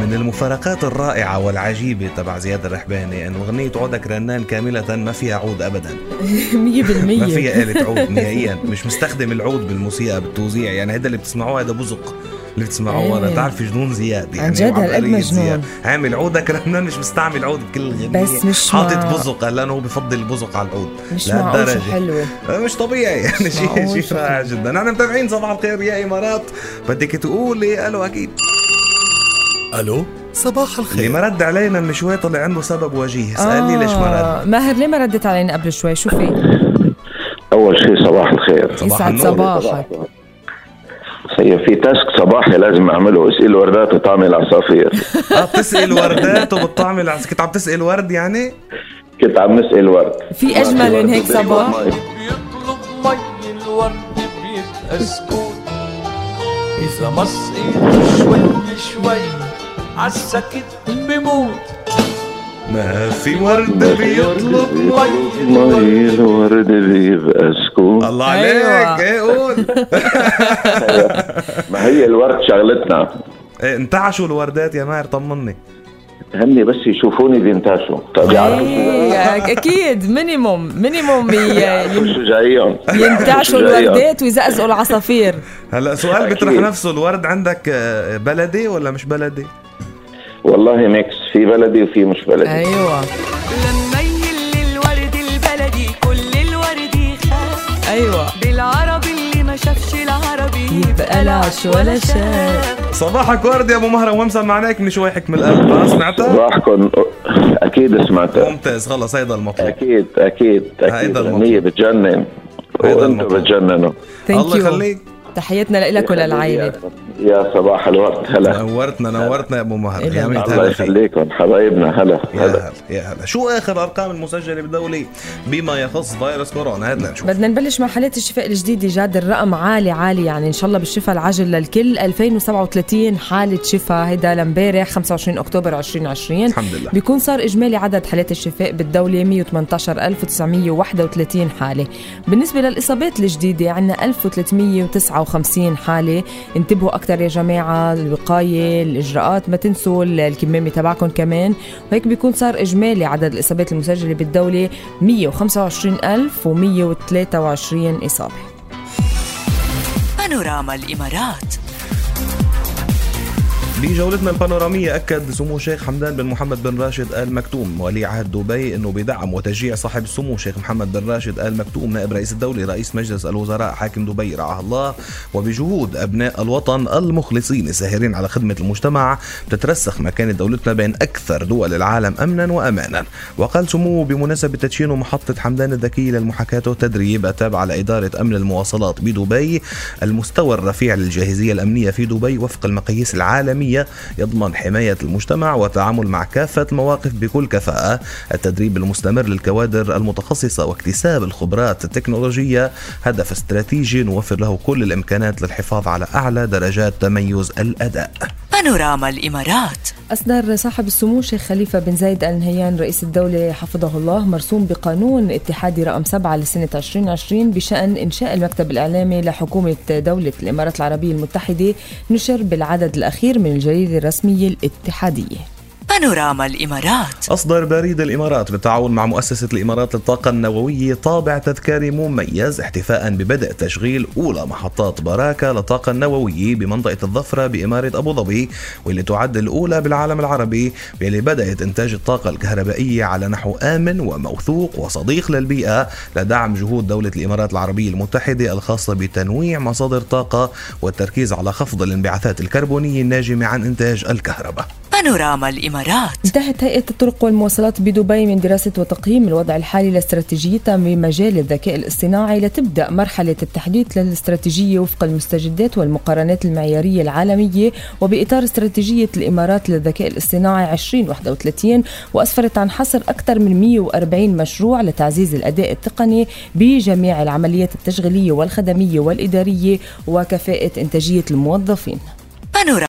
من المفارقات الرائعة والعجيبة تبع زياد الرحباني أنه أغنية عودك رنان كاملة ما فيها عود أبدا. مية بالمية. ما فيها آلة عود نهائيا. مش مستخدم العود بالموسيقى بالتوزيع. يعني هذا اللي بتسمعوه هذا بزق اللي بتسمعوه. هذا إيه. تعرف جنون زياد؟ يعني عن جد هالقد مجنون. عامل عودك رنان مش مستعمل عود بكل الغنية بس مش حاطط مع- بزق لأنه هو بفضل البزق على العود. مش لهالدرجة. حلوة. مش طبيعي. يعني شيء شيء رائع جدا. نحن متابعين صباح الخير يا إمارات. بدك تقولي؟ قالوا أكيد. ألو؟ صباح اللي الخير ما رد علينا من شوي طلع عنده سبب وجيه. اسألني ليش ما رد. آه، ماهر ليه ما ردت علينا قبل شوي؟ شو في؟ أول شيء صباح الخير. صباح يسعد النور. صباحك. سيد في تاسك صباحي لازم أعمله. اسئل الوردات وطعم العصافير. آه بتسأل وردات وبتطعمي العس كنت عم تسأل ورد يعني؟ كنت عم نسأل ورد. في أجمل من هيك صباح؟ بيطلب مي الورد بيبقى سكوت إذا مص إيده شوي شوي عالسكت بموت. ما في ورد بيطلب مي مي الورد بيبقى سكون الله أيوة. عليك إيه قول. ما هي الورد شغلتنا؟ إيه انتعشوا الوردات يا ماهر طمني. هني بس يشوفوني بينتعشوا. طيب يعرفوا شو إيه، أكيد minimum minimum شو جايهم؟ ينتعشوا. الوردات ويزقزقوا العصافير. هلا سؤال. بيطرح نفسه الورد عندك آه، بلدي ولا مش بلدي؟ والله mix في بلدي وفي مش بلدي. أيوه. لما يل الورد البلدي كل الورد يخاف أيوه. بالعربي اللي ما شافش العربي يبقى لا عش ولا شاف. صباحك ورد يا أبو مهرة وما سمعناك من شوي حكم القلب ها سمعتها؟ صباحكم. أكيد سمعتها. ممتاز خلص هيدا المطلوب. أكيد أكيد أكيد. هي بتجنن. هيدا وأنتم. بتجننوا. ثانك الله يخليك. تحياتنا لك وللعائلة. يا صباح الورد هلا. نورتنا نورتنا يا أبو مهر. يا ميت الله يخليكم حبايبنا هلا يا هلا. هلا يا هلا. شو آخر الارقام المسجلة بالدولة بما يخص فيروس كورونا؟ هات لنشوف. بدنا نبلش مع حالات الشفاء الجديدة جاد. الرقم عالي عالي. يعني إن شاء الله بالشفاء العاجل للكل. 2037 حالة شفاء. هيدا لامبارح 25 أكتوبر 2020 الحمد لله. بيكون صار إجمالي عدد حالات الشفاء بالدولة 118931 حالة. بالنسبة للإصابات الجديدة عندنا 1359 حالة. انتبهوا أكثر يا جماعة الوقاية الإجراءات ما تنسوا الكمامة تبعكم كمان. وهيك بيكون صار إجمالي عدد الإصابات المسجلة بالدولة 125123 إصابة. بانوراما الإمارات. بجولتنا البانورامية أكد سمو الشيخ حمدان بن محمد بن راشد آل مكتوم ولي عهد دبي أنه بدعم وتشجيع صاحب السمو الشيخ محمد بن راشد آل مكتوم نائب رئيس الدولة رئيس مجلس الوزراء حاكم دبي رعاه الله وبجهود أبناء الوطن المخلصين الساهرين على خدمة المجتمع. بتترسخ مكانة دولتنا بين أكثر دول العالم أمنا وأمانا. وقال سموه بمناسبة تدشين محطة حمدان الذكية للمحاكاة والتدريب التابعة لإدارة أمن المواصلات بدبي المستوى الرفيع للجاهزية الأمنية في دبي وفق المقاييس العالمية. يضمن حماية المجتمع والتعامل مع كافة المواقف بكل كفاءة. التدريب المستمر للكوادر المتخصصة واكتساب الخبرات التكنولوجية هدف استراتيجي نوفر له كل الإمكانات للحفاظ على أعلى درجات تميز الأداء. بانوراما الإمارات. أصدر صاحب السمو الشيخ خليفة بن زايد آل نهيان رئيس الدولة حفظه الله مرسوم بقانون اتحادي رقم 7 لسنة 2020 بشأن إنشاء المكتب الإعلامي لحكومة دولة الإمارات العربية المتحدة نشر بالعدد الأخير من الجريدة الرسمية الاتحادية. بانوراما الإمارات. أصدر بريد الإمارات بالتعاون مع مؤسسة الإمارات للطاقة النووية طابع تذكاري مميز احتفاء ببدء تشغيل أولى محطات باراكا للطاقة النووية بمنطقة الظفرة بإمارة أبو ظبي واللي تعد الأولى بالعالم العربي واللي بدأت إنتاج الطاقة الكهربائية على نحو آمن وموثوق وصديق للبيئة لدعم جهود دولة الإمارات العربية المتحدة الخاصة بتنويع مصادر طاقة والتركيز على خفض الانبعاثات الكربونية الناجمة عن إنتاج الكهرباء. بانوراما الإمارات. انتهت هيئة الطرق والمواصلات بدبي من دراسة وتقييم الوضع الحالي لاستراتيجيتها بمجال الذكاء الاصطناعي لتبدأ مرحلة التحديث للاستراتيجية وفق المستجدات والمقارنات المعيارية العالمية وبإطار استراتيجية الإمارات للذكاء الاصطناعي 2031 وأسفرت عن حصر أكثر من 140 مشروع لتعزيز الأداء التقني بجميع العمليات التشغيلية والخدمية والإدارية وكفاءة إنتاجية الموظفين. بانوراما